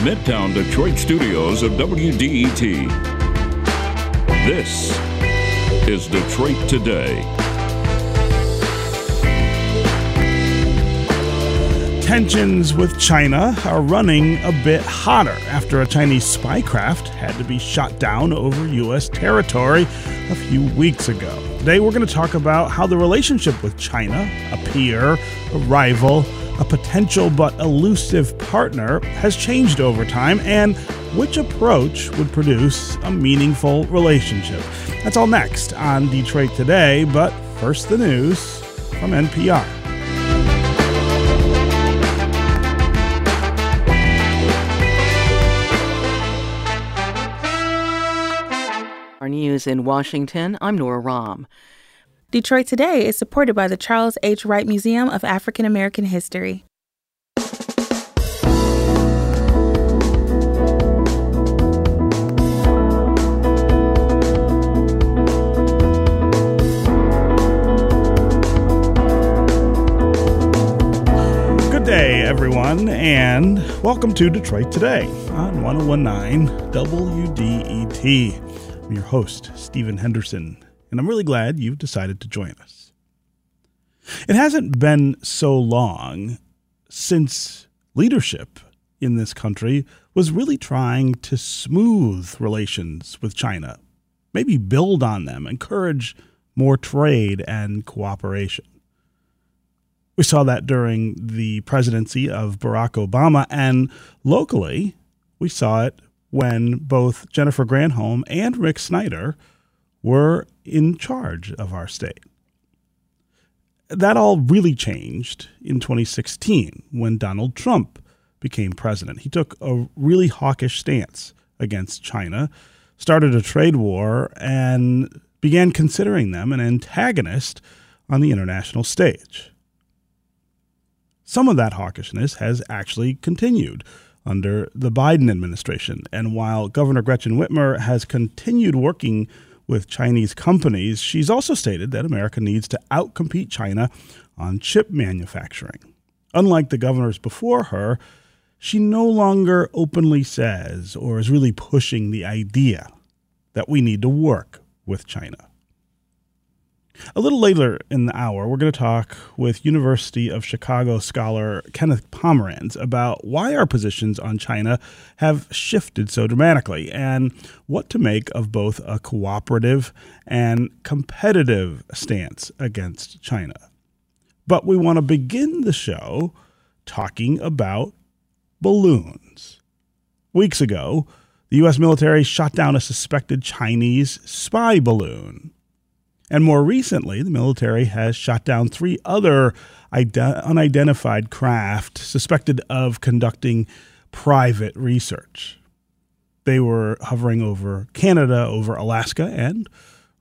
the Midtown Detroit studios of WDET. This is Detroit Today. Tensions with China are running a bit hotter after a Chinese spy craft had to be shot down over U.S. territory a few weeks ago. Today, we're going to talk about how the relationship with China, a peer, a rival, a potential but elusive partner, has changed over time and which approach would produce a meaningful relationship. That's all next on Detroit Today, but first, the news from NPR. Our news in Washington, I'm Nora Raum. Detroit Today is supported by the Charles H. Wright Museum of African American History. Good day, everyone, and welcome to Detroit Today on 1019 WDET. I'm your host, Stephen Henderson, and I'm really glad you've decided to join us. It hasn't been so long since leadership in this country was really trying to smooth relations with China, maybe build on them, encourage more trade and cooperation. We saw that during the presidency of Barack Obama, and locally, we saw it when both Jennifer Granholm and Rick Snyder were in charge of our state. That all really changed in 2016 when Donald Trump became president. He took a really hawkish stance against China, started a trade war, and began considering them an antagonist on the international stage. Some of that hawkishness has actually continued under the Biden administration. And while Governor Gretchen Whitmer has continued working with Chinese companies, she's also stated that America needs to outcompete China on chip manufacturing. Unlike the governors before her, she no longer openly says or is really pushing the idea that we need to work with China. A little later in the hour, we're going to talk with University of Chicago scholar Kenneth Pomeranz about why our positions on China have shifted so dramatically and what to make of both a cooperative and competitive stance against China. But we want to begin the show talking about balloons. Weeks ago, the U.S. military shot down a suspected Chinese spy balloon. And more recently, the military has shot down three other unidentified craft suspected of conducting private research. They were hovering over Canada, over Alaska, and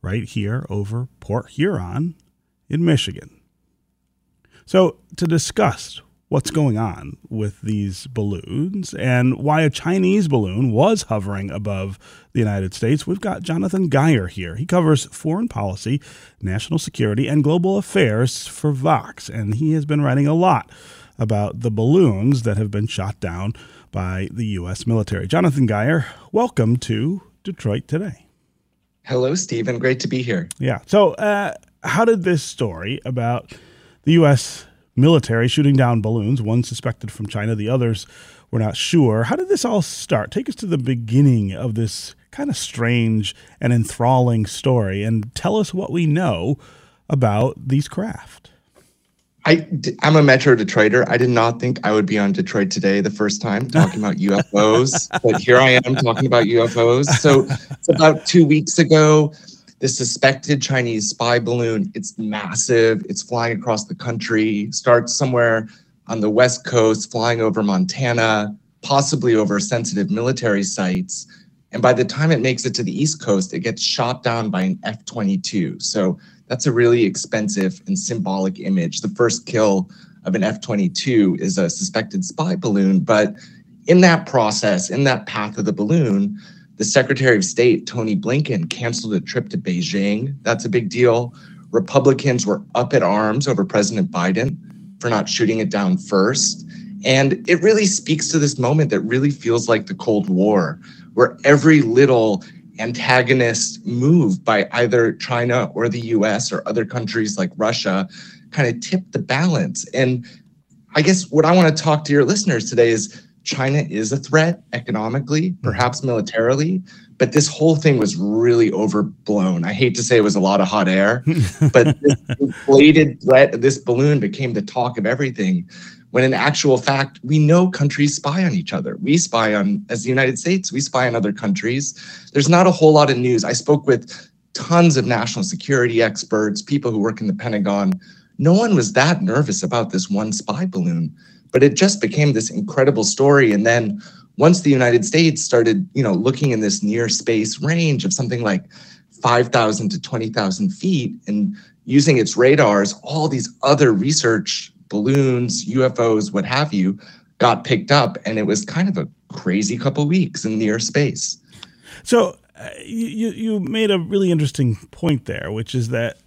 right here over Port Huron in Michigan. So, to discuss what's going on with these balloons and why a Chinese balloon was hovering above the United States, we've got Jonathan Guyer here. He covers foreign policy, national security, and global affairs for Vox, and he has been writing a lot about the balloons that have been shot down by the U.S. military. Jonathan Guyer, welcome to Detroit Today. Hello, Stephen. Great to be here. Yeah. So, uh, how did this story about the U.S military shooting down balloons, one suspected from China, the others were not sure. How did this all start? Take us to the beginning of this kind of strange and enthralling story and tell us what we know about these craft. I, I'm a Metro Detroiter. I did not think I would be on Detroit today the first time talking about UFOs, but here I am talking about UFOs. So, about two weeks ago, the suspected Chinese spy balloon. It's massive. It's flying across the country, starts somewhere on the West Coast, flying over Montana, possibly over sensitive military sites. And by the time it makes it to the East Coast, it gets shot down by an F 22. So that's a really expensive and symbolic image. The first kill of an F 22 is a suspected spy balloon. But in that process, in that path of the balloon, the Secretary of State, Tony Blinken, canceled a trip to Beijing. That's a big deal. Republicans were up at arms over President Biden for not shooting it down first. And it really speaks to this moment that really feels like the Cold War, where every little antagonist move by either China or the US or other countries like Russia kind of tipped the balance. And I guess what I want to talk to your listeners today is China is a threat economically, mm-hmm. perhaps militarily, but this whole thing was really overblown. I hate to say it was a lot of hot air, but this inflated threat, this balloon became the talk of everything. When in actual fact, we know countries spy on each other. We spy on, as the United States, we spy on other countries. There's not a whole lot of news. I spoke with tons of national security experts, people who work in the Pentagon. No one was that nervous about this one spy balloon but it just became this incredible story. And then once the united states started you know looking in this near space range of something like 5000 to 20000 feet and using its radars all these other research balloons ufos what have you got picked up. And it was kind of a crazy couple weeks in near space. So uh, you you made a really interesting point there which is that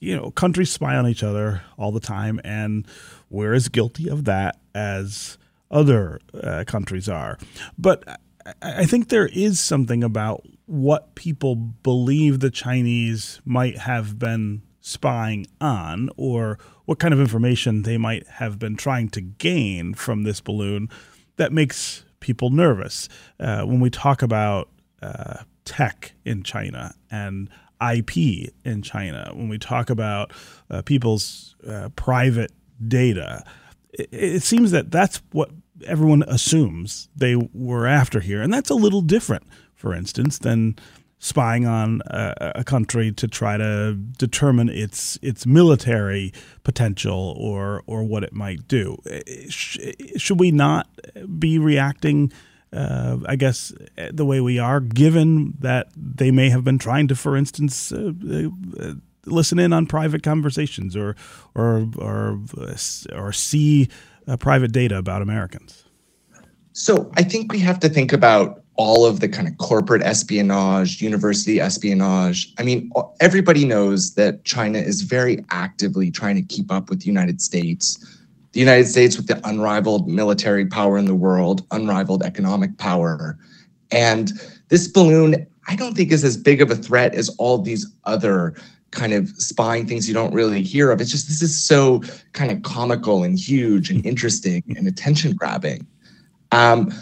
you know countries spy on each other all the time. And we're as guilty of that as other uh, countries are. But I think there is something about what people believe the Chinese might have been spying on or what kind of information they might have been trying to gain from this balloon that makes people nervous. Uh, when we talk about uh, tech in China and IP in China, when we talk about uh, people's uh, private data. It, it seems that that's what everyone assumes they were after here, and that's a little different, for instance, than spying on a, a, country to try to determine its its military potential or or what it might do. Should we not be reacting? Uh, I guess the way we are, given that they may have been trying to, for instance, uh, uh, listen in on private conversations or or or or see uh, private data about Americans? So I think we have to think about all of the kind of corporate espionage, university espionage. I mean, everybody knows that China is very actively trying to keep up with the United States. The United States with the unrivaled military power in the world, unrivaled economic power. And this balloon, I don't think is as big of a threat as all these other kind of spying things you don't really hear of. It's just this is so kind of comical and huge and interesting and attention grabbing. Um,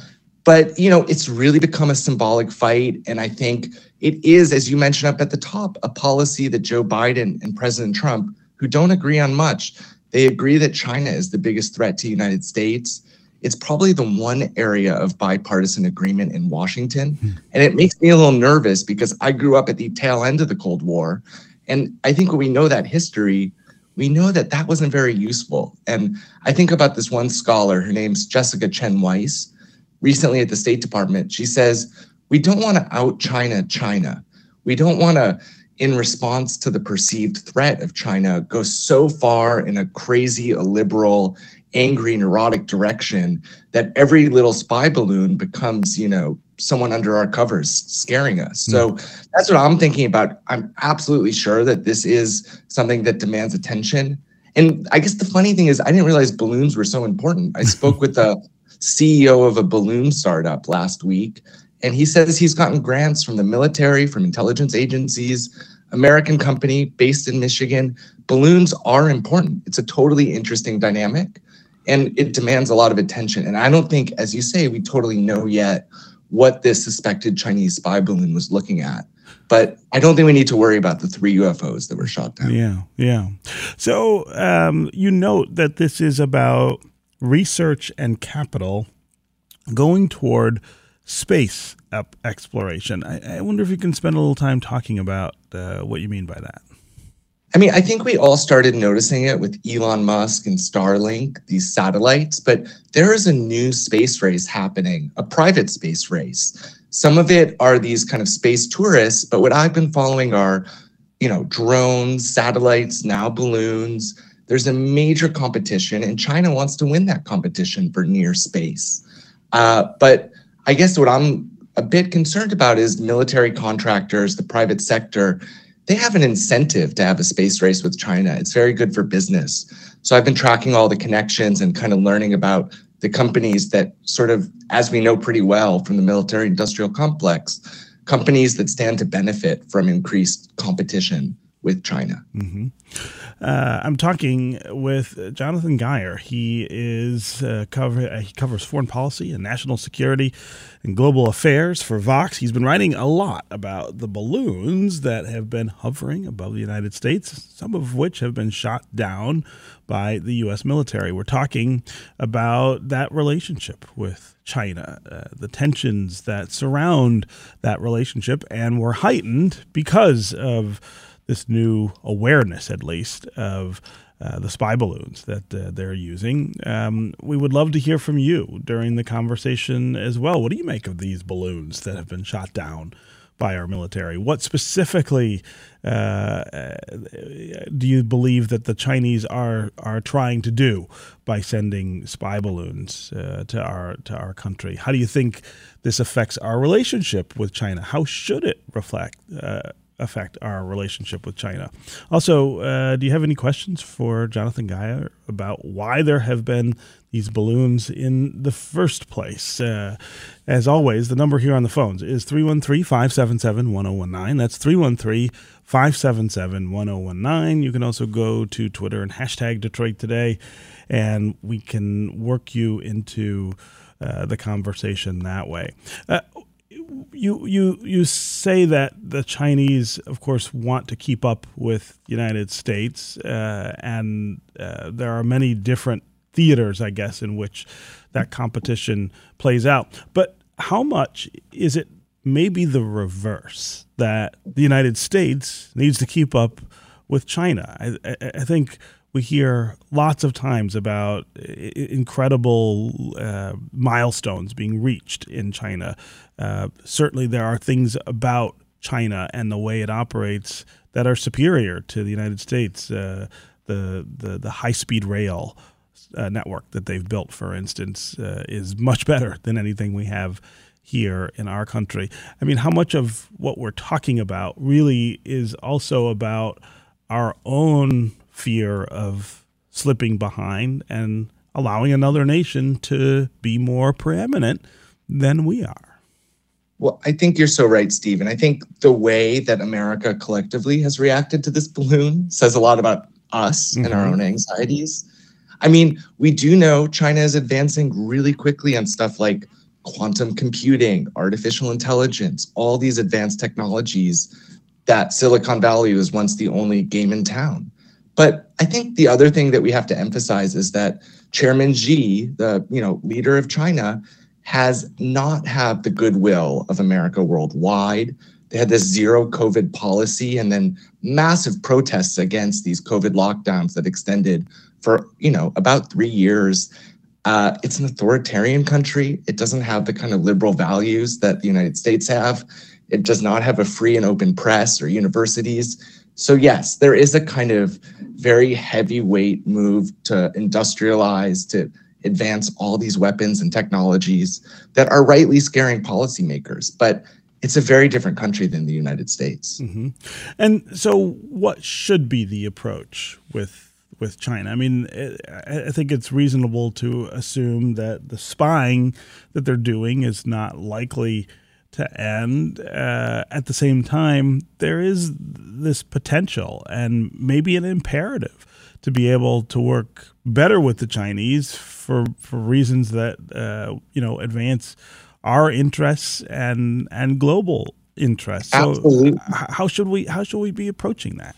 but you know, it's really become a symbolic fight, and I think it is, as you mentioned up at the top, a policy that Joe Biden and President Trump, who don't agree on much, they agree that China is the biggest threat to the United States. It's probably the one area of bipartisan agreement in Washington. Hmm. And it makes me a little nervous because I grew up at the tail end of the Cold War and I think when we know that history, we know that that wasn't very useful. And I think about this one scholar, her name's Jessica Chen Weiss, recently at the State Department. She says, We don't want to out China China. We don't want to, in response to the perceived threat of China, go so far in a crazy, illiberal, angry, neurotic direction that every little spy balloon becomes, you know, someone under our covers scaring us. So hmm. that's what I'm thinking about. I'm absolutely sure that this is something that demands attention. And I guess the funny thing is, I didn't realize balloons were so important. I spoke with the CEO of a balloon startup last week, and he says he's gotten grants from the military, from intelligence agencies, American company based in Michigan. Balloons are important. It's a totally interesting dynamic and it demands a lot of attention. And I don't think, as you say, we totally know yet what this suspected Chinese spy balloon was looking at. But I don't think we need to worry about the three UFOs that were shot down. Yeah, yeah. So um, you note that this is about research and capital going toward space exploration. I, I, wonder if you can spend a little time talking about uh, what you mean by that. I mean, I think we all started noticing it with Elon Musk and Starlink, these satellites, but there is a new space race happening, a private space race. Some of it are these kind of space tourists, but what I've been following are, you know, drones, satellites, now balloons. There's a major competition, and China wants to win that competition for near space. Uh, but I guess what I'm a bit concerned about is military contractors, the private sector they have an incentive to have a space race with China. It's very good for business. So I've been tracking all the connections and kind of learning about the companies that sort of, as we know pretty well from the military industrial complex, companies that stand to benefit from increased competition with China. Mm-hmm. Uh, I'm talking with Jonathan Guyer. He is uh, cover uh, he covers foreign policy and national security and global affairs for Vox. He's been writing a lot about the balloons that have been hovering above the United States, some of which have been shot down by the U.S. military. We're talking about that relationship with China, uh, the tensions that surround that relationship, and were heightened because of this new awareness, at least, of uh, the spy balloons that uh, they're using. Um, we would love to hear from you during the conversation as well. What do you make of these balloons that have been shot down by our military? What specifically uh, do you believe that the Chinese are are trying to do by sending spy balloons uh, to our to our country? How do you think this affects our relationship with China? How should it reflect? Uh, affect our relationship with China. Also, uh, do you have any questions for Jonathan Guyer about why there have been these balloons in the first place? Uh, as always, the number here on the phones is 313 577 1019. That's 313 577 1019. You can also go to Twitter and hashtag Detroit Today, and we can work you into. Uh, the conversation that way. You you you say that the Chinese, of course, want to keep up with United States, uh, and uh, there are many different theaters, I guess, in which that competition plays out. But how much is it maybe the reverse that the United States needs to keep up with China? I, I, I think we hear lots of times about incredible uh, milestones being reached in China. Uh, certainly, there are things about China and the way it operates that are superior to the United States. Uh, the the, the high speed rail uh, network that they've built, for instance, uh, is much better than anything we have here in our country. I mean, how much of what we're talking about really is also about our own fear of slipping behind and allowing another nation to be more preeminent than we are. Well, I think you're so right, Steve. And I think the way that America collectively has reacted to this balloon says a lot about us mm-hmm. and our mm-hmm. own anxieties. I mean, we do know China is advancing really quickly on stuff like quantum computing, artificial intelligence, all these advanced technologies that Silicon Valley was once the only game in town. But I think the other thing that we have to emphasize is that Chairman Xi, the you know leader of China, has not had the goodwill of America worldwide. They had this zero COVID policy and then massive protests against these COVID lockdowns that extended for you know about three years. Uh, it's an authoritarian country. It doesn't have the kind of liberal values that the United States have. It does not have a free and open press or universities. So, yes, there is a kind of very heavyweight move to industrialize, to advance all these weapons and technologies that are rightly scaring policymakers. But it's a very different country than the United States. Mm-hmm. And so, what should be the approach with with China? I mean, I think it's reasonable to assume that the spying that they're doing is not likely to end. Uh, at the same time, there is this potential and maybe an imperative to be able to work better with the Chinese for for reasons that uh, you know advance our interests and and global interests. So Absolutely. how should we how should we be approaching that?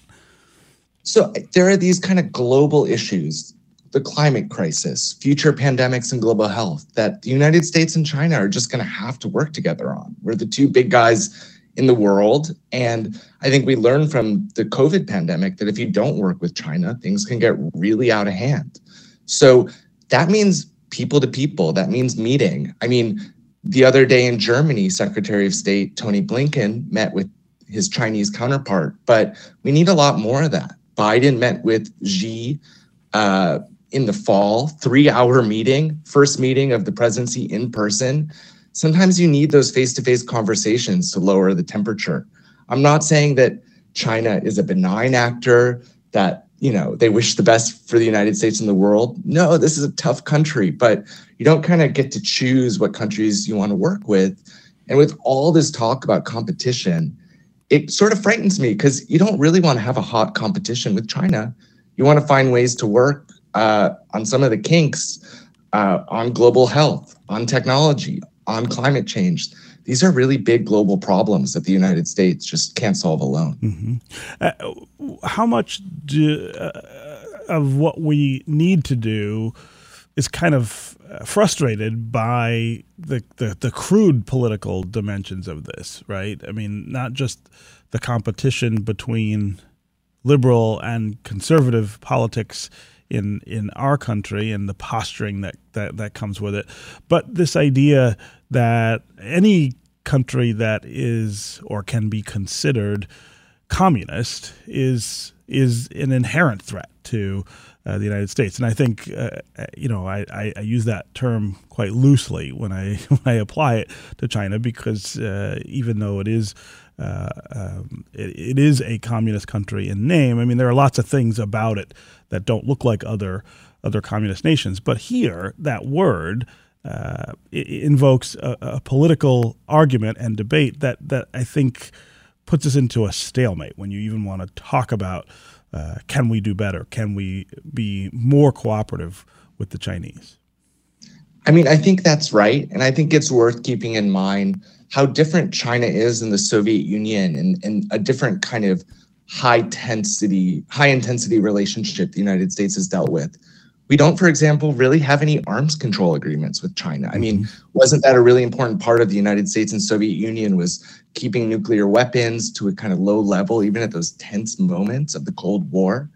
So there are these kind of global issues the climate crisis, future pandemics, and global health that the United States and China are just going to have to work together on. We're the two big guys in the world. And I think we learned from the COVID pandemic that if you don't work with China, things can get really out of hand. So that means people to people, that means meeting. I mean, the other day in Germany, Secretary of State Tony Blinken met with his Chinese counterpart, but we need a lot more of that. Biden met with Xi uh, in the fall, three hour meeting, first meeting of the presidency in person. Sometimes you need those face to face conversations to lower the temperature. I'm not saying that China is a benign actor, that you know, they wish the best for the United States and the world. No, this is a tough country, but you don't kind of get to choose what countries you want to work with. And with all this talk about competition, it sort of frightens me because you don't really want to have a hot competition with China. You want to find ways to work uh, on some of the kinks uh, on global health, on technology, on climate change. These are really big global problems that the United States just can't solve alone. Mm-hmm. Uh, how much do, uh, of what we need to do is kind of uh, frustrated by the, the, the crude political dimensions of this, right? I mean, not just the competition between liberal and conservative politics in in our country and the posturing that, that that comes with it. But this idea that any country that is or can be considered communist is is an inherent threat to uh, the United States, and I think uh, you know I, I, I, use that term quite loosely when I when I apply it to China because uh, even though it is uh, um, it, it is a communist country in name. I mean, there are lots of things about it that don't look like other other communist nations. But here, that word uh, invokes a, a, political argument and debate that that I think puts us into a stalemate when you even want to talk about uh, can we do better? Can we be more cooperative with the Chinese? I mean, I think that's right, and I think it's worth keeping in mind how different China is in the Soviet Union and, and a different kind of high intensity, high intensity relationship the United States has dealt with. We don't, for example, really have any arms control agreements with China. I mean, mm-hmm. wasn't that a really important part of the United States and Soviet Union was keeping nuclear weapons to a kind of low level, even at those tense moments of the Cold War?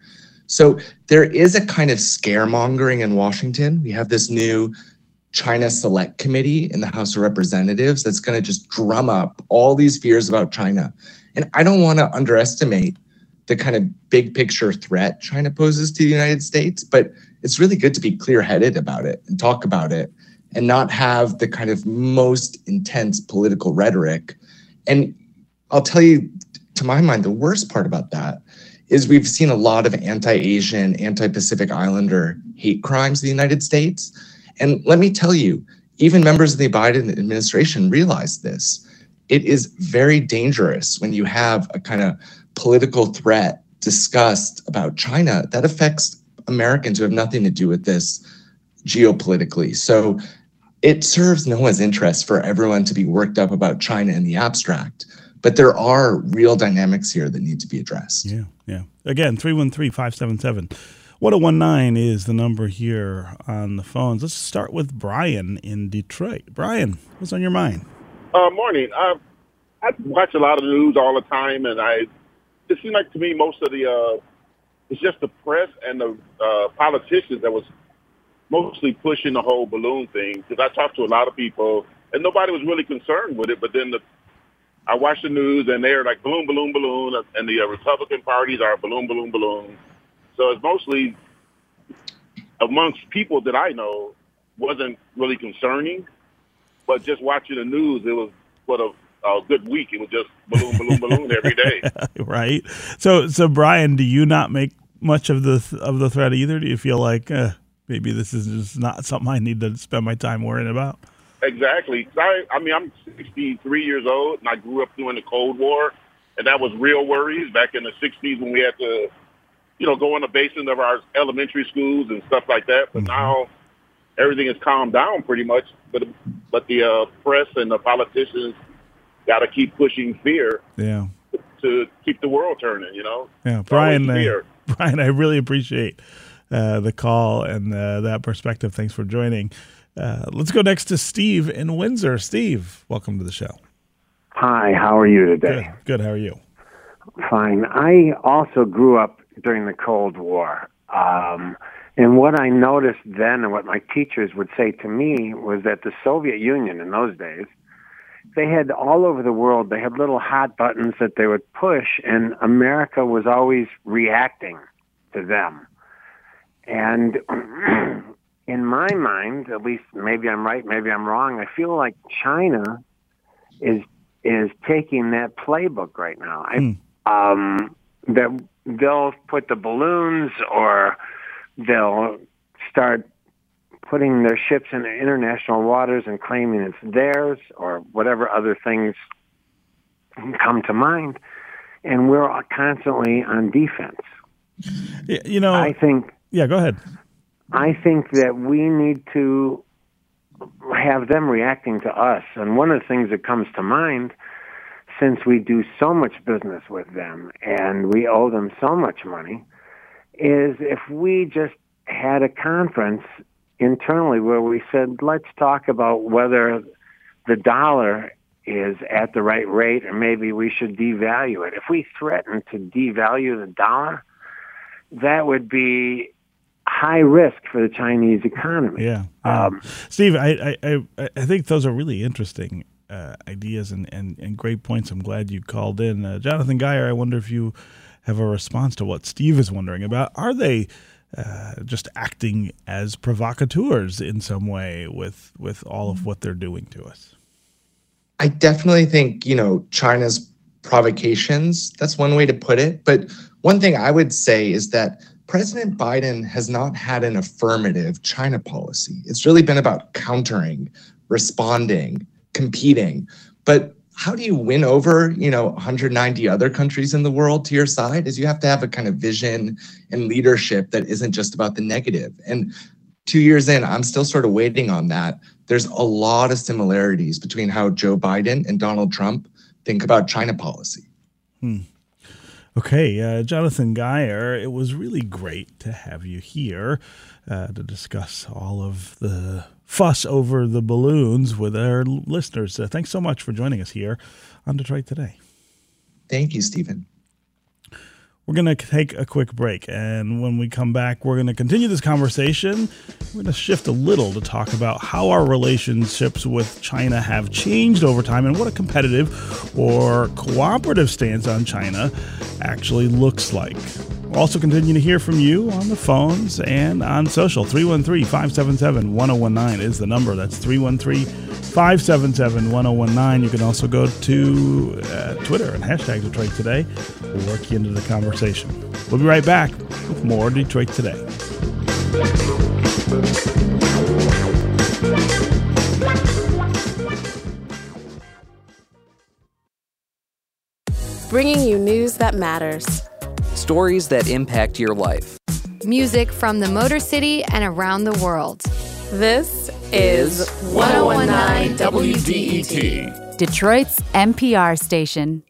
So there is a kind of scaremongering in Washington. We have this new China Select Committee in the House of Representatives that's going to just drum up all these fears about China. And I don't want to underestimate the kind of big picture threat China poses to the United States, but it's really good to be clear headed about it and talk about it and not have the kind of most intense political rhetoric. And I'll tell you, to my mind, the worst part about that is we've seen a lot of anti Asian, anti Pacific Islander hate crimes in the United States and let me tell you, even members of the Biden administration realize this. It is very dangerous when you have a kind of political threat discussed about China that affects Americans who have nothing to do with this geopolitically. So it serves no one's interest for everyone to be worked up about China in the abstract. But there are real dynamics here that need to be addressed. Yeah, yeah. Again, 313 577 1019 is the number here on the phones. Let's start with Brian in Detroit. Brian, what's on your mind? Uh, morning. I watch a lot of news all the time, and I it seems like to me most of the uh, it's just the press and the uh, politicians that was mostly pushing the whole balloon thing. Because I talked to a lot of people, and nobody was really concerned with it. But then the I watch the news, and they're like balloon, balloon, balloon, and the uh, Republican parties are balloon, balloon, balloon. So it's mostly amongst people that I know wasn't really concerning, but just watching the news, it was sort of a good week. It was just balloon, balloon, balloon every day. right. So, so Brian, do you not make much of the of the threat either? Do you feel like uh, maybe this is just not something I need to spend my time worrying about? Exactly. I, I mean, I'm 63 years old, and I grew up during the Cold War, and that was real worries back in the 60s when we had to you know, go in the basement of our elementary schools and stuff like that. But mm-hmm. now everything has calmed down pretty much. But but the uh, press and the politicians got to keep pushing fear. Yeah. To keep the world turning, you know. Yeah, Brian. Uh, Brian, I really appreciate uh, the call and uh, that perspective. Thanks for joining. Uh, let's go next to Steve in Windsor. Steve, welcome to the show. Hi, how are you today? Good. Good. How are you? Fine. I also grew up during the Cold War. Um, and what I noticed then, and what my teachers would say to me, was that the Soviet Union in those days, they had all over the world, they had little hot buttons that they would push, and America was always reacting to them. And in my mind, at least maybe I'm right, maybe I'm wrong, I feel like China is is taking that playbook right now. I, mm. um, that they'll put the balloons or they'll start putting their ships in international waters and claiming it's theirs or whatever other things come to mind. And we're constantly on defense. You know, I think. Yeah, go ahead. I think that we need to have them reacting to us. And one of the things that comes to mind, since we do so much business with them and we owe them so much money, is if we just had a conference internally where we said, let's talk about whether the dollar is at the right rate or maybe we should devalue it. If we threaten to devalue the dollar, that would be high risk for the Chinese economy. Yeah, yeah. Um, Steve, I, I I think those are really interesting uh, ideas and, and and great points. I'm glad you called in, uh, Jonathan Guyer. I wonder if you have a response to what Steve is wondering about. Are they uh, just acting as provocateurs in some way with with all of what they're doing to us? I definitely think you know China's provocations. That's one way to put it. But one thing I would say is that President Biden has not had an affirmative China policy. It's really been about countering, responding, competing. But how do you win over, you know, 190 other countries in the world to your side? Is you have to have a kind of vision and leadership that isn't just about the negative. And two years in, I'm still sort of waiting on that. There's a lot of similarities between how Joe Biden and Donald Trump think about China policy. Hmm. Okay, uh, Jonathan Guyer, it was really great to have you here uh, to discuss all of the fuss over the balloons with our listeners. Uh, thanks so much for joining us here on Detroit Today. Thank you, Stephen. We're going to take a quick break. And when we come back, we're going to continue this conversation. We're going to shift a little to talk about how our relationships with China have changed over time and what a competitive or cooperative stance on China actually looks like. We'll also continue to hear from you on the phones and on social. 313 577 1019 is the number. That's 313 577 1019. You can also go to uh, Twitter and hashtag Detroit Today. We'll work you into the conversation. We'll be right back with more Detroit Today. Bringing you news that matters, stories that impact your life, music from the Motor City and around the world. This is 1019 WDET, Detroit's NPR station.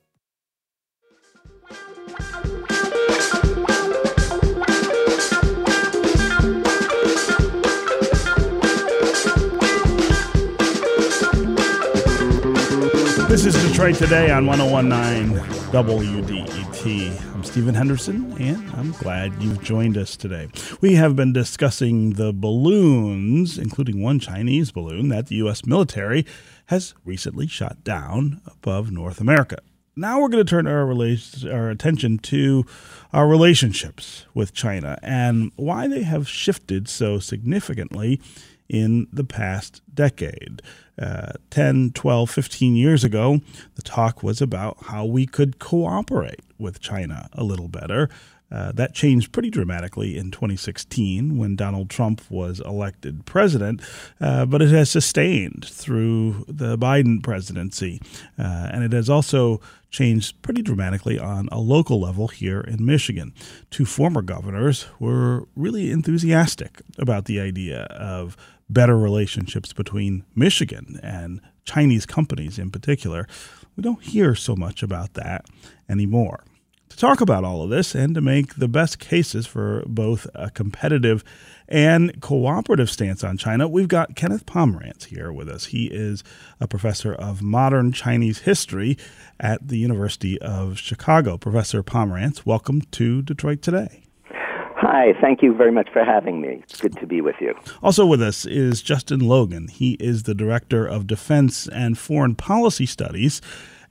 This is Detroit Today on 1019 WDET. Stephen Henderson, and I'm glad you've joined us today. We have been discussing the balloons, including one Chinese balloon that the U.S. military has recently shot down above North America. Now we're going to turn our, rela- our attention to our relationships with China and why they have shifted so significantly in the past decade. Uh, 10, 12, 15 years ago, the talk was about how we could cooperate with China a little better. Uh, that changed pretty dramatically in 2016 when Donald Trump was elected president, uh, but it has sustained through the Biden presidency. Uh, and it has also changed pretty dramatically on a local level here in Michigan. Two former governors were really enthusiastic about the idea of better relationships between Michigan and Chinese companies in particular. We don't hear so much about that anymore. To talk about all of this and to make the best cases for both a competitive and cooperative stance on China, we've got Kenneth Pomeranz here with us. He is a professor of modern Chinese history at the University of Chicago. Professor Pomeranz, welcome to Detroit Today. Hi, thank you very much for having me. It's good to be with you. Also with us is Justin Logan. He is the Director of Defense and Foreign Policy Studies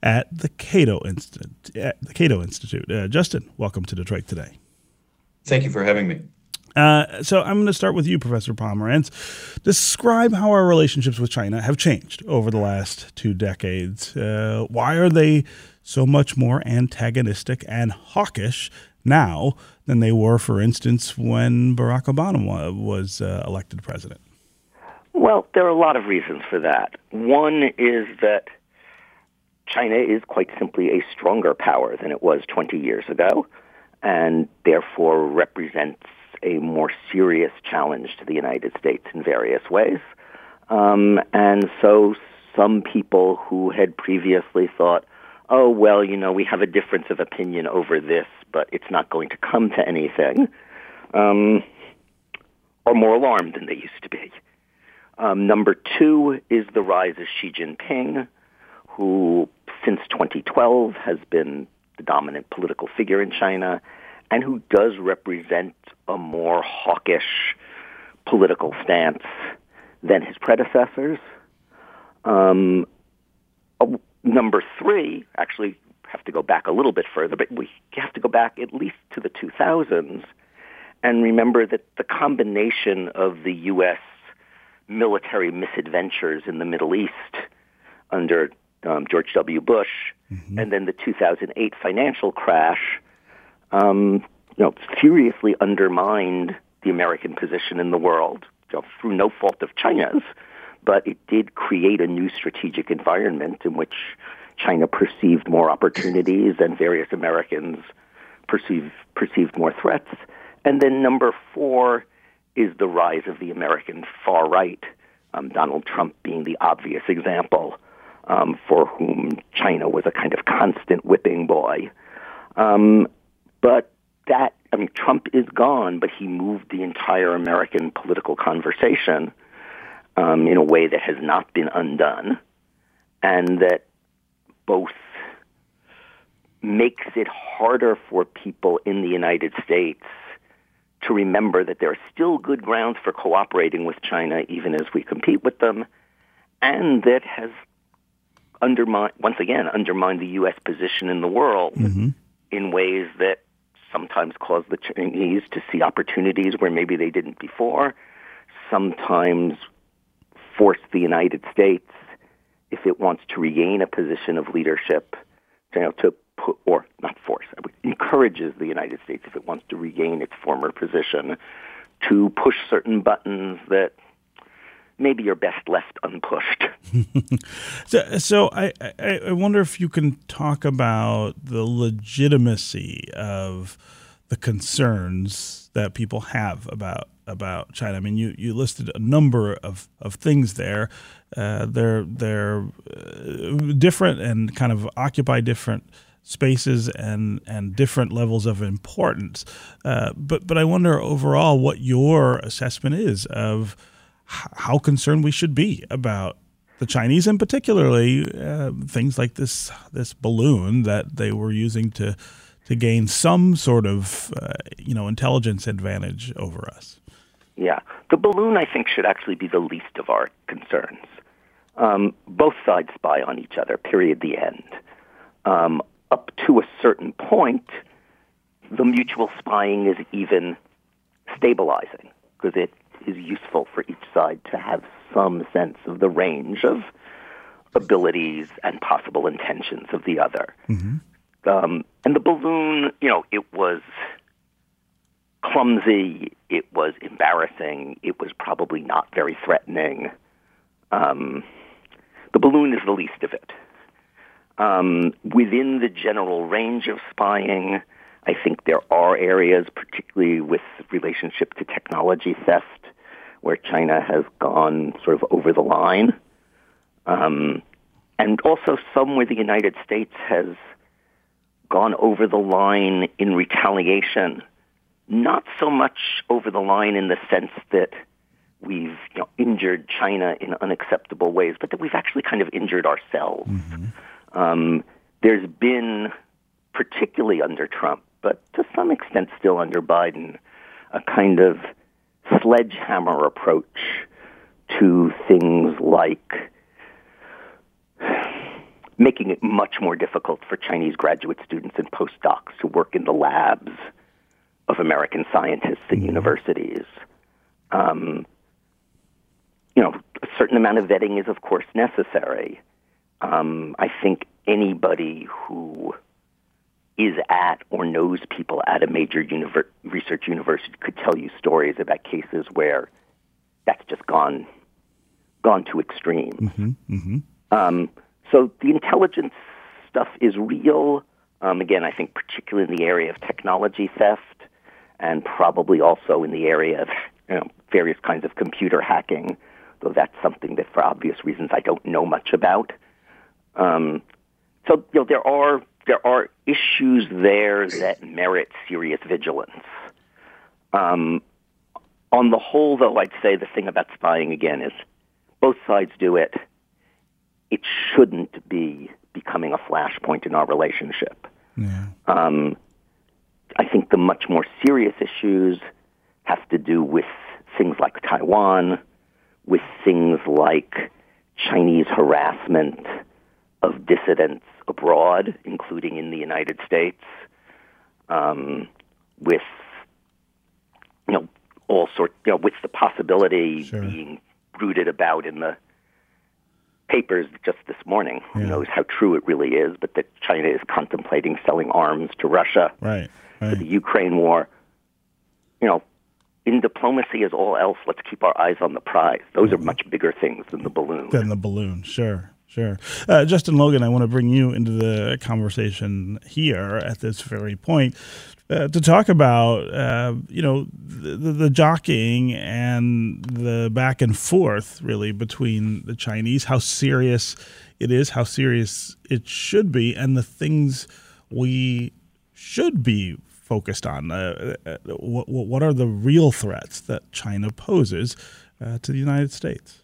at the Cato Institute. the Cato Institute. Uh, Justin, welcome to Detroit today. Thank you for having me. Uh, so I'm going to start with you, Professor Pomeranz. Describe how our relationships with China have changed over the last two decades. Uh, why are they so much more antagonistic and hawkish now than they were, for instance, when Barack Obama was uh, elected president? Well, there are a lot of reasons for that. One is that China is quite simply a stronger power than it was 20 years ago, and therefore represents a more serious challenge to the United States in various ways. Um, and so some people who had previously thought, oh, well, you know, we have a difference of opinion over this, but it's not going to come to anything, um, are more alarmed than they used to be. Um, number two is the rise of Xi Jinping, who since 2012 has been the dominant political figure in China and who does represent a more hawkish political stance than his predecessors. Um, number three, actually, have to go back a little bit further, but we have to go back at least to the 2000s and remember that the combination of the U.S. military misadventures in the Middle East under um, George W. Bush mm-hmm. and then the 2008 financial crash, um, you know, seriously undermined the American position in the world you know, through no fault of China's but it did create a new strategic environment in which China perceived more opportunities and various Americans perceive, perceived more threats. And then number four is the rise of the American far right, um, Donald Trump being the obvious example um, for whom China was a kind of constant whipping boy. Um, but that, I mean, Trump is gone, but he moved the entire American political conversation um, in a way that has not been undone, and that both makes it harder for people in the United States to remember that there are still good grounds for cooperating with China even as we compete with them, and that has undermined, once again, undermined the U.S. position in the world mm-hmm. in ways that sometimes cause the Chinese to see opportunities where maybe they didn't before, sometimes force the United States, if it wants to regain a position of leadership, you know, to put, or not force, encourages the United States, if it wants to regain its former position, to push certain buttons that maybe are best left unpushed. so, so I, I, I wonder if you can talk about the legitimacy of the concerns that people have about about China. I mean, you, you listed a number of, of things there. Uh, they're they're uh, different and kind of occupy different spaces and and different levels of importance. Uh, but but I wonder overall what your assessment is of how concerned we should be about the Chinese, and particularly uh, things like this this balloon that they were using to to gain some sort of uh, you know intelligence advantage over us. Yeah, the balloon I think should actually be the least of our concerns. Um, both sides spy on each other. Period. The end. Um, up to a certain point, the mutual spying is even stabilizing because it is useful for each side to have some sense of the range of abilities and possible intentions of the other. Mm-hmm. Um, and the balloon, you know, it was clumsy, it was embarrassing, it was probably not very threatening. Um, the balloon is the least of it. Um, within the general range of spying, I think there are areas, particularly with relationship to technology theft, where China has gone sort of over the line. Um, and also some where the United States has gone over the line in retaliation, not so much over the line in the sense that we've you know, injured China in unacceptable ways, but that we've actually kind of injured ourselves. Mm-hmm. Um, there's been, particularly under Trump, but to some extent still under Biden, a kind of sledgehammer approach to things like making it much more difficult for Chinese graduate students and postdocs to work in the labs of American scientists at mm-hmm. universities. Um, you know, a certain amount of vetting is, of course, necessary. Um, I think anybody who is at or knows people at a major univer- research university could tell you stories about cases where that's just gone gone to extreme. Mm-hmm, mm-hmm. Um, so the intelligence stuff is real. Um, again, I think particularly in the area of technology theft, and probably also in the area of you know, various kinds of computer hacking. Though that's something that, for obvious reasons, I don't know much about. Um, so you know, there are there are issues there that merit serious vigilance. Um, on the whole, though, I'd say the thing about spying again is both sides do it. It shouldn't be becoming a flashpoint in our relationship. Yeah. Um, I think the much more serious issues have to do with things like Taiwan, with things like Chinese harassment of dissidents abroad, including in the United States, um, with you know all sorts, you know, with the possibility Sure. being brooded about in the papers just this morning. Who knows how true it really is, but that China is contemplating selling arms to Russia Right. for Right. the Ukraine war. You know, in diplomacy as all else, let's keep our eyes on the prize. Those are mm-hmm. much bigger things than the balloon. Than the balloon. Sure. Sure. Uh, Justin Logan, I want to bring you into the conversation here at this very point uh, to talk about, uh, you know, the, the, jockeying and the back and forth, really, between the Chinese, how serious it is, how serious it should be, and the things we should be focused on. Uh, uh, what, what are the real threats that China poses uh, to the United States?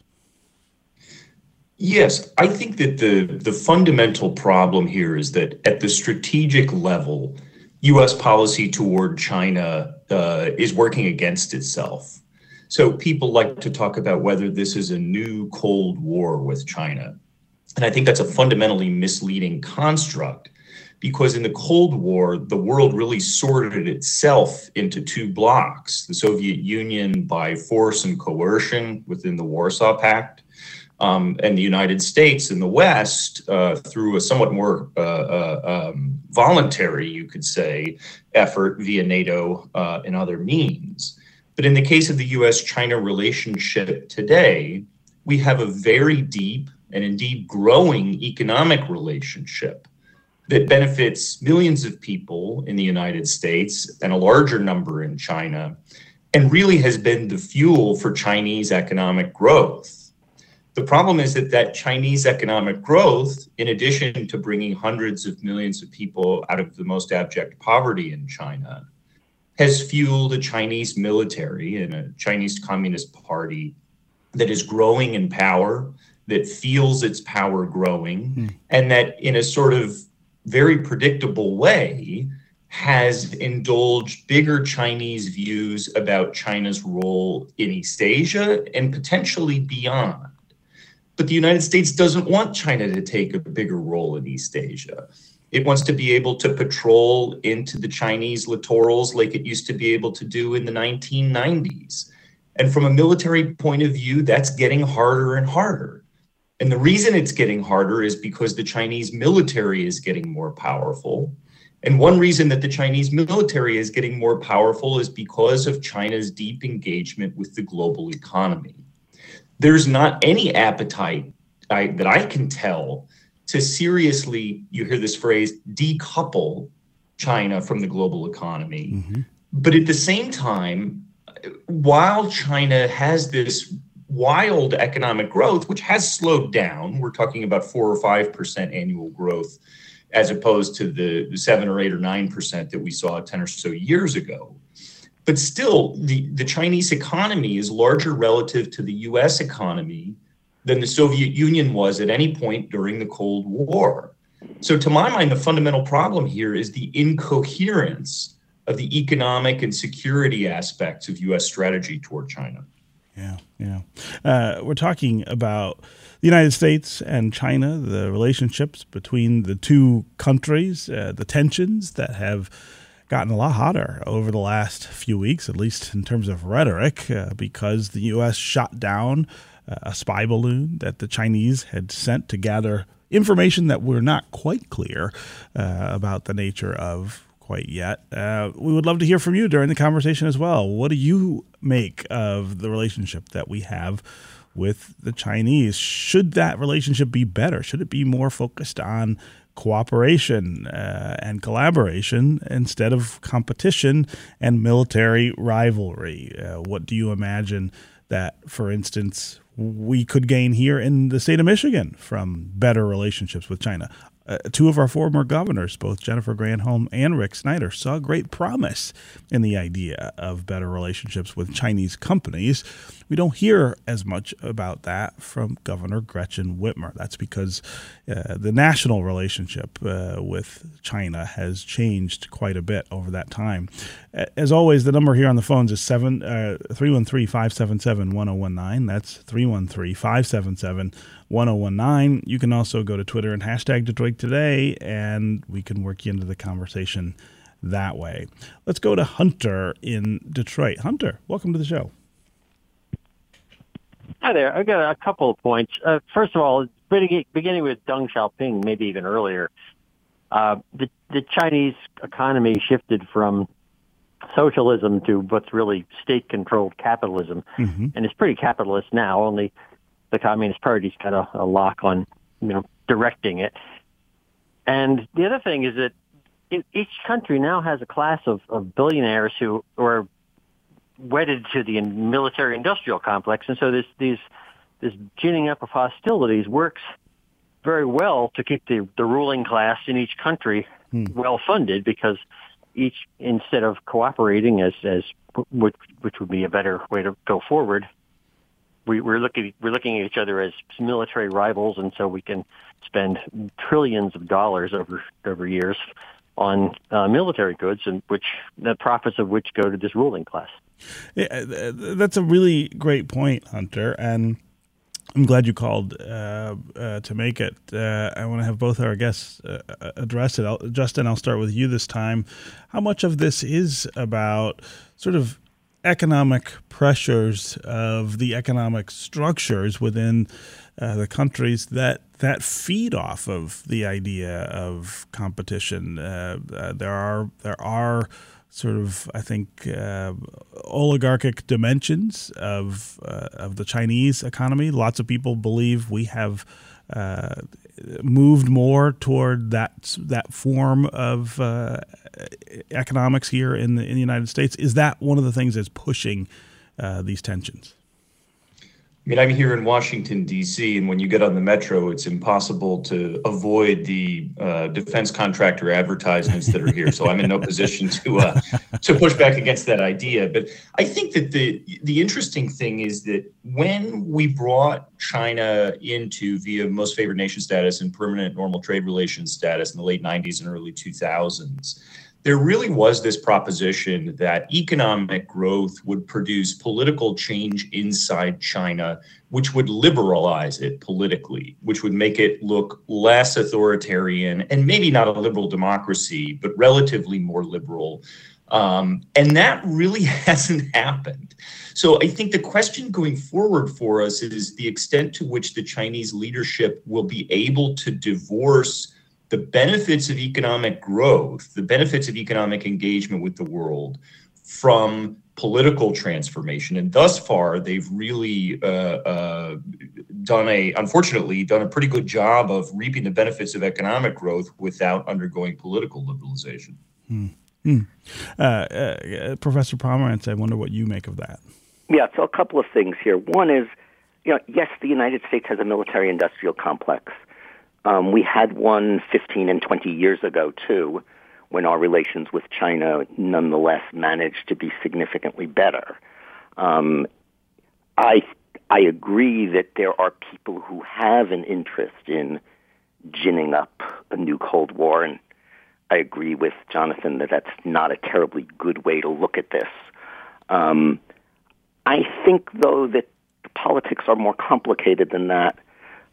Yes, I think that the the fundamental problem here is that at the strategic level, U.S. policy toward China uh, is working against itself. So people like to talk about whether this is a new Cold War with China, and I think that's a fundamentally misleading construct because in the Cold War, the world really sorted itself into two blocks the Soviet Union by force and coercion within the Warsaw Pact, um, and the United States and the West uh, through a somewhat more uh, uh, um, voluntary, you could say, effort via NATO uh, and other means. But in the case of the US China relationship today, we have a very deep and indeed growing economic relationship that benefits millions of people in the United States and a larger number in China, and really has been the fuel for Chinese economic growth. The problem is that that Chinese economic growth, in addition to bringing hundreds of millions of people out of the most abject poverty in China, has fueled a Chinese military and a Chinese Communist Party that is growing in power, that feels its power growing, hmm. and that in a sort of very predictable way has indulged bigger Chinese views about China's role in East Asia and potentially beyond. But the United States doesn't want China to take a bigger role in East Asia. It wants to be able to patrol into the Chinese littorals like it used to be able to do in the 1990s. And from a military point of view, that's getting harder and harder. And the reason it's getting harder is because the Chinese military is getting more powerful. And one reason that the Chinese military is getting more powerful is because of China's deep engagement with the global economy. There's not any appetite I, that I can tell to seriously, you hear this phrase, decouple China from the global economy. Mm-hmm. But at the same time, while China has this wild economic growth, which has slowed down, we're talking about four or five percent annual growth, as opposed to the, seven or eight or nine percent that we saw 10 or so years ago. But still, the, the Chinese economy is larger relative to the US economy than the Soviet Union was at any point during the Cold War. So, to my mind, the fundamental problem here is the incoherence of the economic and security aspects of US strategy toward China. Yeah, yeah. Uh, we're talking about the United States and China, the relationships between the two countries, uh, the tensions that have gotten a lot hotter over the last few weeks, at least in terms of rhetoric, uh, because the U.S. shot down uh, a spy balloon that the Chinese had sent to gather information that we're not quite clear uh, about the nature of quite yet. Uh, we would love to hear from you during the conversation as well. What do you make of the relationship that we have with the Chinese? Should that relationship be better? Should it be more focused on cooperation uh, and collaboration instead of competition and military rivalry? Uh, what do you imagine that, for instance, we could gain here in the state of Michigan from better relationships with China? uh, two of our former governors, both Jennifer Granholm and Rick Snyder, saw great promise in the idea of better relationships with Chinese companies. We don't hear as much about that from Governor Gretchen Whitmer. That's because uh, the national relationship uh, with China has changed quite a bit over that time. As always, the number here on the phones is 7 uh, 313 577 1019. That's 313 577 1019. You can also go to Twitter and hashtag Detroit Today, and we can work you into the conversation that way. Let's go to Hunter in Detroit. Hunter, welcome to the show. Hi there. I've got a couple of points. Uh, first of all, beginning with Deng Xiaoping, maybe even earlier, uh, the, the Chinese economy shifted from socialism to what's really state-controlled capitalism, mm-hmm. and it's pretty capitalist now. Only the Communist Party's got a, a lock on, you know, directing it. And the other thing is that each country now has a class of, of billionaires who are wedded to the military industrial complex. And so this, these, this ginning up of hostilities works very well to keep the, the ruling class in each country hmm. well funded because each, instead of cooperating as, as which, which would be a better way to go forward, we, we're looking we're looking at each other as military rivals, and so we can spend trillions of dollars over over years on uh, military goods, and which the profits of which go to this ruling class. Yeah, uh, that's a really great point, Hunter, and I'm glad you called uh, uh, to make it. Uh, I want to have both our guests uh, address it. I'll, Justin, I'll start with you this time. How much of this is about sort of economic pressures of the economic structures within uh, the countries that that feed off of the idea of competition. Uh, uh, there are there are sort of I think uh, oligarchic dimensions of uh, of the Chinese economy. Lots of people believe we have uh, moved more toward that that form of uh, economics here in the in the United States. Is that one of the things that's pushing uh, these tensions? I mean, I'm here in Washington, D.C., and when you get on the metro, it's impossible to avoid the uh, defense contractor advertisements that are here. So I'm in no position to uh, to push back against that idea. But I think that the the interesting thing is that when we brought China into via most favored nation status and permanent normal trade relations status in the late 90s and early 2000s, there really was this proposition that economic growth would produce political change inside China, which would liberalize it politically, which would make it look less authoritarian and maybe not a liberal democracy, but relatively more liberal. Um, and that really hasn't happened. So I think the question going forward for us is the extent to which the Chinese leadership will be able to divorce the benefits of economic growth, the benefits of economic engagement with the world from political transformation. And thus far, they've really uh, uh, done a, unfortunately, done a pretty good job of reaping the benefits of economic growth without undergoing political liberalization. Hmm. Hmm. Uh, uh Professor Pomeranz, I wonder what you make of that. Yeah, so a couple of things here. One is, you know, yes, the United States has a military industrial complex. Um, we had one 15 and 20 years ago, too, when our relations with China nonetheless managed to be significantly better. Um, I, I agree that there are people who have an interest in ginning up a new Cold War, and I agree with Jonathan that that's not a terribly good way to look at this. Um, I think, though, that the politics are more complicated than that.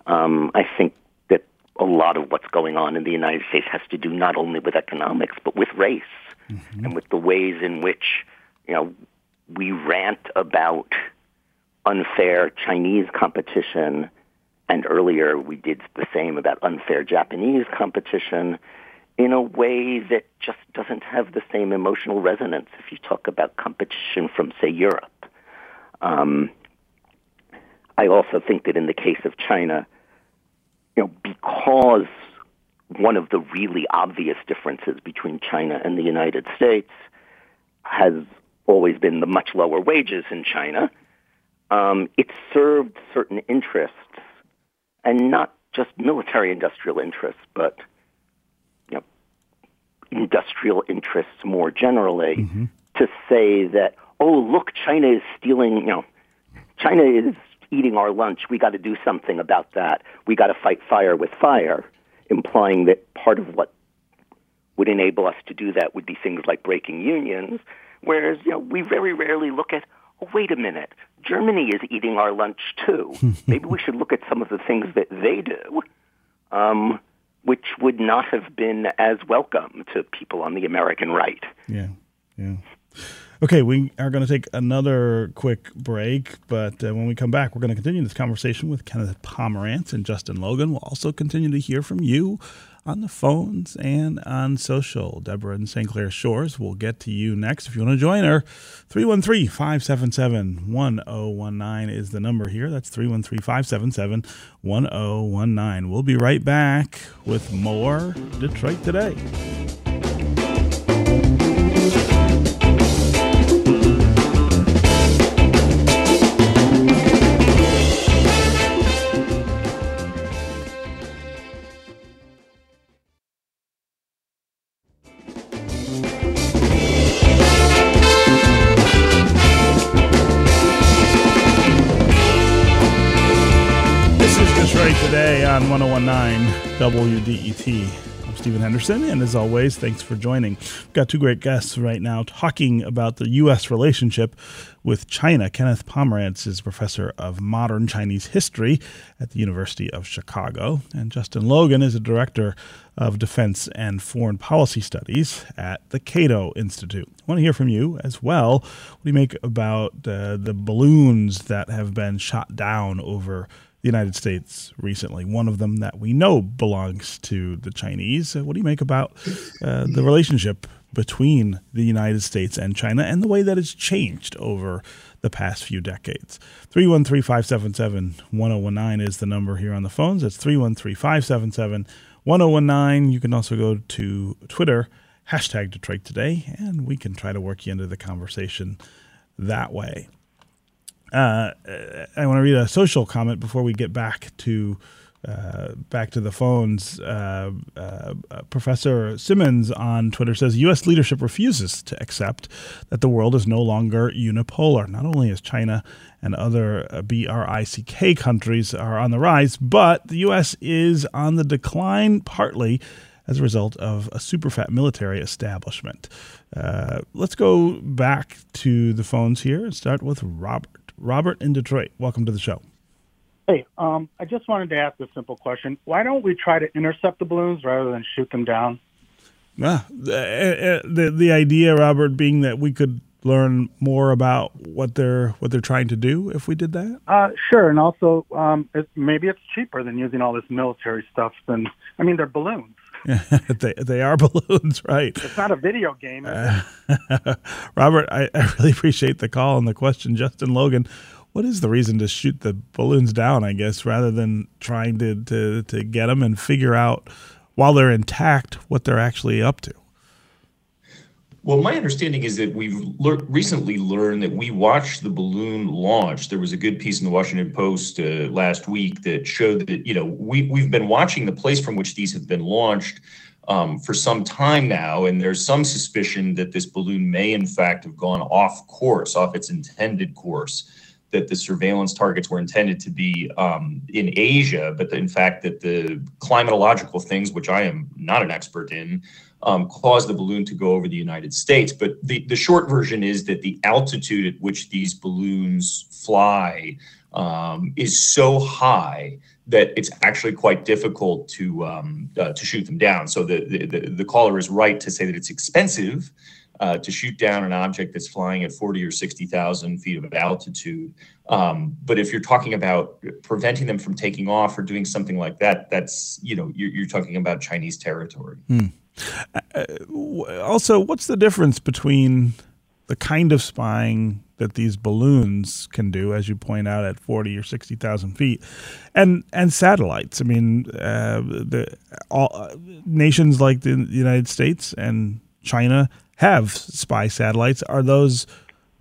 Um, I think a lot of what's going on in the United States has to do not only with economics but with race mm-hmm. and with the ways in which you know we rant about unfair Chinese competition and earlier we did the same about unfair Japanese competition in a way that just doesn't have the same emotional resonance if you talk about competition from, say, Europe. Um, I also think that in the case of China, you know, because one of the really obvious differences between China and the United States has always been the much lower wages in China. Um, it served certain interests, and not just military industrial interests, but you know, industrial interests more generally, mm-hmm. to say that, oh, look, China is stealing, you know, China is eating our lunch. We got to do something about that. We got to fight fire with fire, implying that part of what would enable us to do that would be things like breaking unions. Whereas, you know, we very rarely look at, oh, wait a minute, Germany is eating our lunch too. Maybe we should look at some of the things that they do, um, which would not have been as welcome to people on the American right. Yeah, yeah. Okay, we are going to take another quick break, but uh, when we come back, we're going to continue this conversation with Kenneth Pomeranz and Justin Logan. We'll also continue to hear from you on the phones and on social. Deborah in St. Clair Shores will get to you next. If you want to join her, 313 577 1019 is the number here. That's 313 577 1019. We'll be right back with more Detroit Today. 1019 WDET. I'm Stephen Henderson, and as always, thanks for joining. We've got two great guests right now talking about the U.S. relationship with China. Kenneth Pomeranz is professor of modern Chinese history at the University of Chicago, and Justin Logan is a director of defense and foreign policy studies at the Cato Institute. I want to hear from you as well. What do you make about uh, the balloons that have been shot down over? The United States recently. One of them that we know belongs to the Chinese. Uh, what do you make about uh, the relationship between the United States and China and the way that it's changed over the past few decades? 313 577 1019 is the number here on the phones. That's 313 577 1019. You can also go to Twitter, hashtag Detroit Today, and we can try to work you into the conversation that way. Uh, I want to read a social comment before we get back to uh, back to the phones. Uh, uh, Professor Simmons on Twitter says U.S. leadership refuses to accept that the world is no longer unipolar. Not only is China and other uh, BRICS countries are on the rise, but the U.S. is on the decline partly as a result of a super fat military establishment. Uh, let's go back to the phones here and start with Robert. Robert in Detroit, welcome to the show. Hey, um, I just wanted to ask a simple question. Why don't we try to intercept the balloons rather than shoot them down? Ah, the, the the idea, Robert, being that we could learn more about what they're what they're trying to do if we did that. Uh, sure, and also um, it, maybe it's cheaper than using all this military stuff. Than I mean, they're balloons. they they are balloons, right? It's not a video game. Uh, Robert, I, I really appreciate the call and the question. Justin Logan, what is the reason to shoot the balloons down? I guess rather than trying to to to get them and figure out while they're intact what they're actually up to. Well, my understanding is that we've le- recently learned that we watched the balloon launch. There was a good piece in the Washington Post uh, last week that showed that you know we we've been watching the place from which these have been launched um, for some time now, and there's some suspicion that this balloon may in fact have gone off course, off its intended course. That the surveillance targets were intended to be um, in Asia, but in fact that the climatological things, which I am not an expert in, um, caused the balloon to go over the United States. But the, the short version is that the altitude at which these balloons fly um, is so high that it's actually quite difficult to um, uh, to shoot them down. So the, the the caller is right to say that it's expensive uh, to shoot down an object that's flying at 40 or 60,000 feet of altitude. Um, but if you're talking about preventing them from taking off or doing something like that, that's, you know, you're, you're talking about Chinese territory. Hmm. Uh, also, what's the difference between the kind of spying that these balloons can do, as you point out, at 40 or 60,000 feet, and and satellites? I mean, uh, the all uh, nations like the United States and China have spy satellites. Are those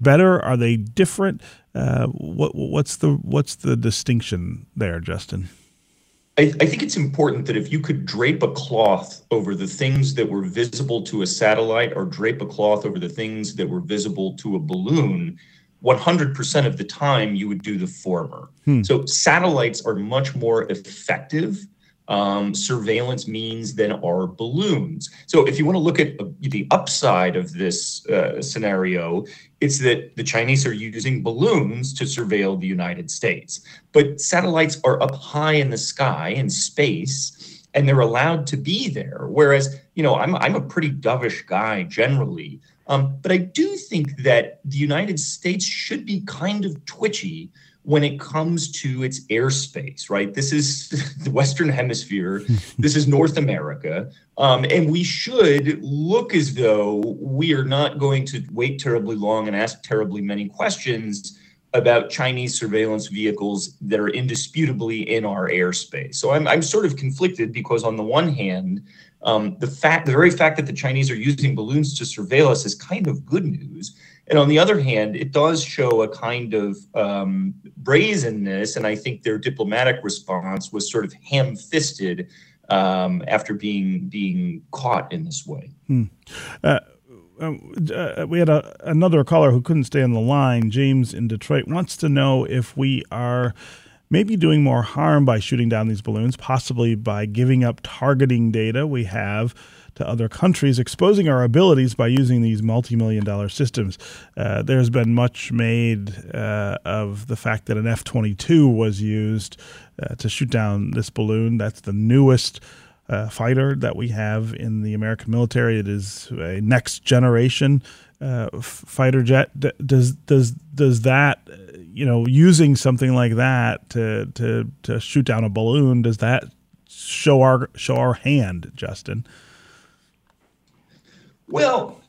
better? Are they different? Uh, what what's the what's the distinction there, Justin? I, I, think it's important that if you could drape a cloth over the things that were visible to a satellite or drape a cloth over the things that were visible to a balloon, 100% of the time you would do the former. Hmm. So satellites are much more effective um, surveillance means than are balloons. So if you want to look at uh, the upside of this uh, scenario, it's that the Chinese are using balloons to surveil the United States. But satellites are up high in the sky in space, and they're allowed to be there. Whereas, you know, I'm, I'm a pretty dovish guy generally. Um, but I do think that the United States should be kind of twitchy when it comes to its airspace, right? This is the Western Hemisphere, this is North America, um, and we should look as though we are not going to wait terribly long and ask terribly many questions about Chinese surveillance vehicles that are indisputably in our airspace. So I'm, I'm sort of conflicted because on the one hand, um, the fact, the very fact that the Chinese are using balloons to surveil us is kind of good news. And on the other hand, it does show a kind of um, brazenness, and I think their diplomatic response was sort of ham-fisted um, after being being caught in this way. Hmm. Uh, uh, we had a, another caller who couldn't stay on the line. James in Detroit wants to know if we are maybe doing more harm by shooting down these balloons, possibly by giving up targeting data we have to other countries, exposing our abilities by using these multi million dollar systems. Uh, there's been much made uh, of the fact that an F 22 was used uh, to shoot down this balloon. That's the newest. Uh, fighter that we have in the American military. It is a next generation uh, fighter jet. D- does does does that you know using something like that to to to shoot down a balloon? Does that show our show our hand, Justin? Well,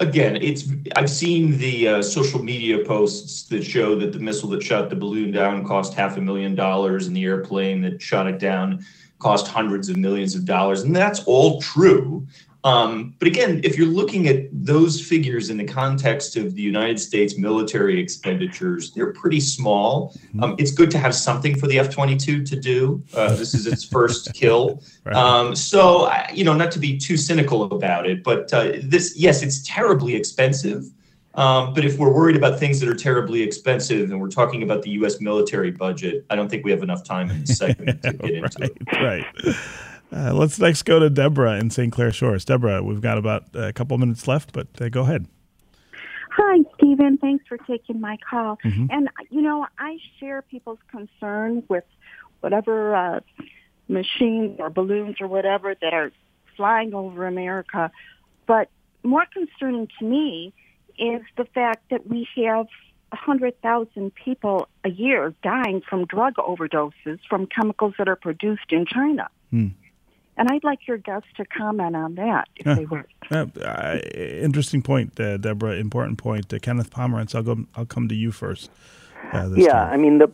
again, it's I've seen the uh, social media posts that show that the missile that shot the balloon down cost half a million dollars, and the airplane that shot it down cost hundreds of millions of dollars, and that's all true. Um, but again, if you're looking at those figures in the context of the United States military expenditures, they're pretty small. Mm-hmm. Um, it's good to have something for the F 22 to do. Uh, this is its first kill. Um, so, you know, not to be too cynical about it, but uh, this, yes, it's terribly expensive. Um, but if we're worried about things that are terribly expensive and we're talking about the U.S. military budget, I don't think we have enough time in this segment to get right, into it. Right. Uh, let's next go to Deborah in St. Clair Shores. Deborah, we've got about a couple minutes left, but uh, go ahead. Hi, Stephen. Thanks for taking my call. Mm-hmm. And, you know, I share people's concern with whatever uh, machines or balloons or whatever that are flying over America. But more concerning to me is the fact that we have 100,000 people a year dying from drug overdoses from chemicals that are produced in China. Hmm. And I'd like your guests to comment on that if uh, they would. Uh, interesting point, uh, Deborah. Important point. Uh, Kenneth Pomeranz, I'll go. I'll come to you first. Uh, yeah, time. I mean the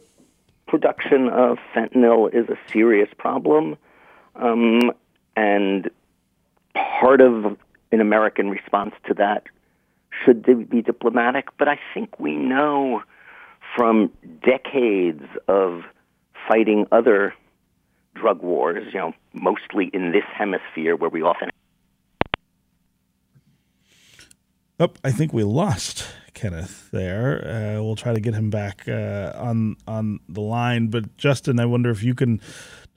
production of fentanyl is a serious problem, um, and part of an American response to that should be diplomatic. But I think we know from decades of fighting other drug wars, you know, mostly in this hemisphere where we often. Oh, I think we lost Kenneth there. Uh, we'll try to get him back uh, on on the line. But Justin, I wonder if you can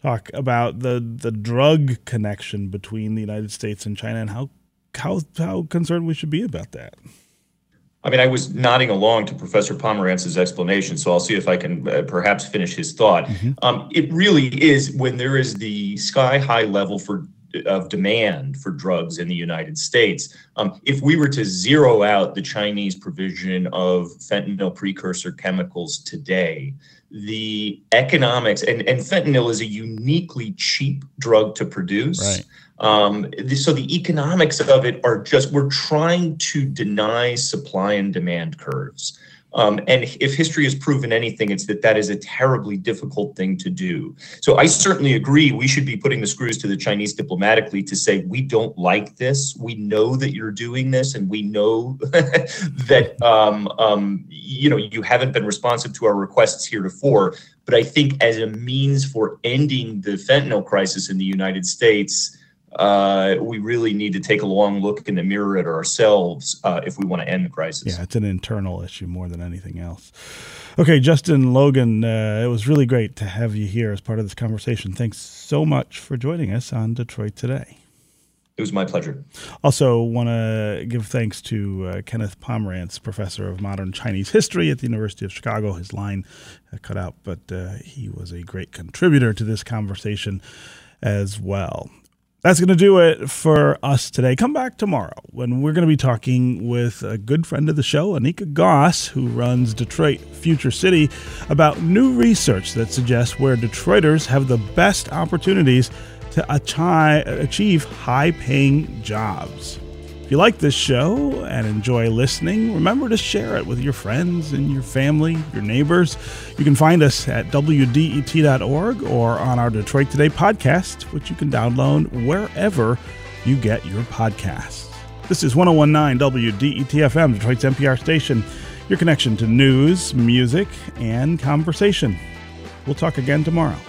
talk about the the drug connection between the United States and China and how how how concerned we should be about that. I mean, I was nodding along to Professor Pomeranz's explanation, so I'll see if I can uh, perhaps finish his thought. Mm-hmm. Um, it really is when there is the sky high level for of demand for drugs in the United States. Um, if we were to zero out the Chinese provision of fentanyl precursor chemicals today, the economics and, and fentanyl is a uniquely cheap drug to produce. Right. Um, so the economics of it are just we're trying to deny supply and demand curves. Um, and if history has proven anything, it's that that is a terribly difficult thing to do. So I certainly agree we should be putting the screws to the Chinese diplomatically to say, we don't like this. We know that you're doing this, and we know that um, um, you know you haven't been responsive to our requests heretofore. But I think as a means for ending the fentanyl crisis in the United States, uh, we really need to take a long look in the mirror at ourselves uh, if we want to end the crisis. Yeah, it's an internal issue more than anything else. Okay, Justin Logan, uh, it was really great to have you here as part of this conversation. Thanks so much for joining us on Detroit Today. It was my pleasure. Also, want to give thanks to uh, Kenneth Pomeranz, professor of modern Chinese history at the University of Chicago. His line uh, cut out, but uh, he was a great contributor to this conversation as well. That's going to do it for us today. Come back tomorrow when we're going to be talking with a good friend of the show, Anika Goss, who runs Detroit Future City, about new research that suggests where Detroiters have the best opportunities to achieve high paying jobs. If you like this show and enjoy listening, remember to share it with your friends and your family, your neighbors. You can find us at WDET.org or on our Detroit Today podcast, which you can download wherever you get your podcasts. This is 1019 WDET FM, Detroit's NPR station, your connection to news, music, and conversation. We'll talk again tomorrow.